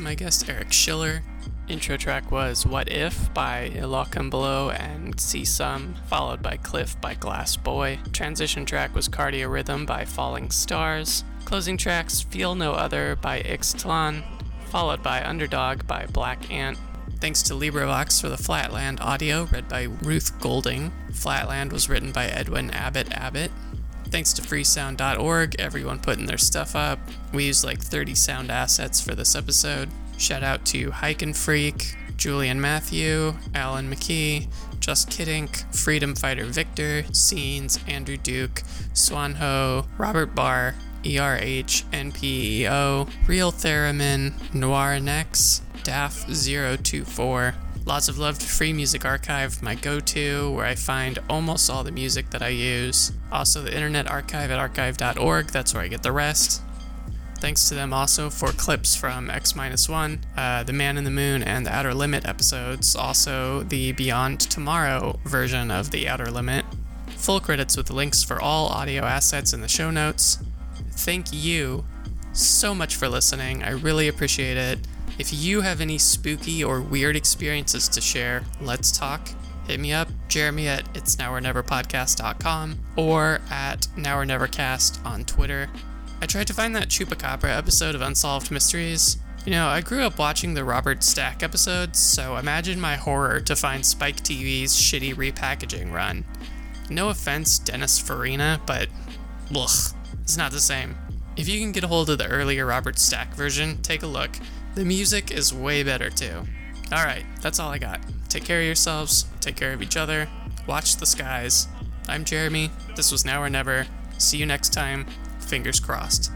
My guest Eric Schiller. Intro track was What If by Ilocum Below and See Some, followed by Cliff by Glass Boy. Transition track was Cardia Rhythm by Falling Stars. Closing tracks Feel No Other by Ixtlan, followed by Underdog by Black Ant. Thanks to LibriVox for the Flatland audio, read by Ruth Golding. Flatland was written by Edwin Abbott Abbott. Thanks to freesound.org, everyone putting their stuff up. We used like 30 sound assets for this episode. Shout out to Hike and Freak, Julian Matthew, Alan McKee, Just Kidding, Freedom Fighter Victor, Scenes, Andrew Duke, Swanho, Robert Barr, ERH, NPEO, Real Theremin, Noir Nex, DAF024. Lots of love to Free Music Archive, my go to, where I find almost all the music that I use. Also, the Internet Archive at archive.org, that's where I get the rest. Thanks to them also for clips from X 1, uh, The Man in the Moon, and the Outer Limit episodes. Also, the Beyond Tomorrow version of The Outer Limit. Full credits with links for all audio assets in the show notes. Thank you so much for listening. I really appreciate it. If you have any spooky or weird experiences to share, let's talk. Hit me up, Jeremy at it's or or at now or never cast on Twitter. I tried to find that Chupacabra episode of Unsolved Mysteries. You know, I grew up watching the Robert Stack episodes, so imagine my horror to find Spike TV's shitty repackaging run. No offense, Dennis Farina, but ugh, it's not the same. If you can get a hold of the earlier Robert Stack version, take a look. The music is way better too. Alright, that's all I got. Take care of yourselves, take care of each other, watch the skies. I'm Jeremy, this was Now or Never. See you next time, fingers crossed.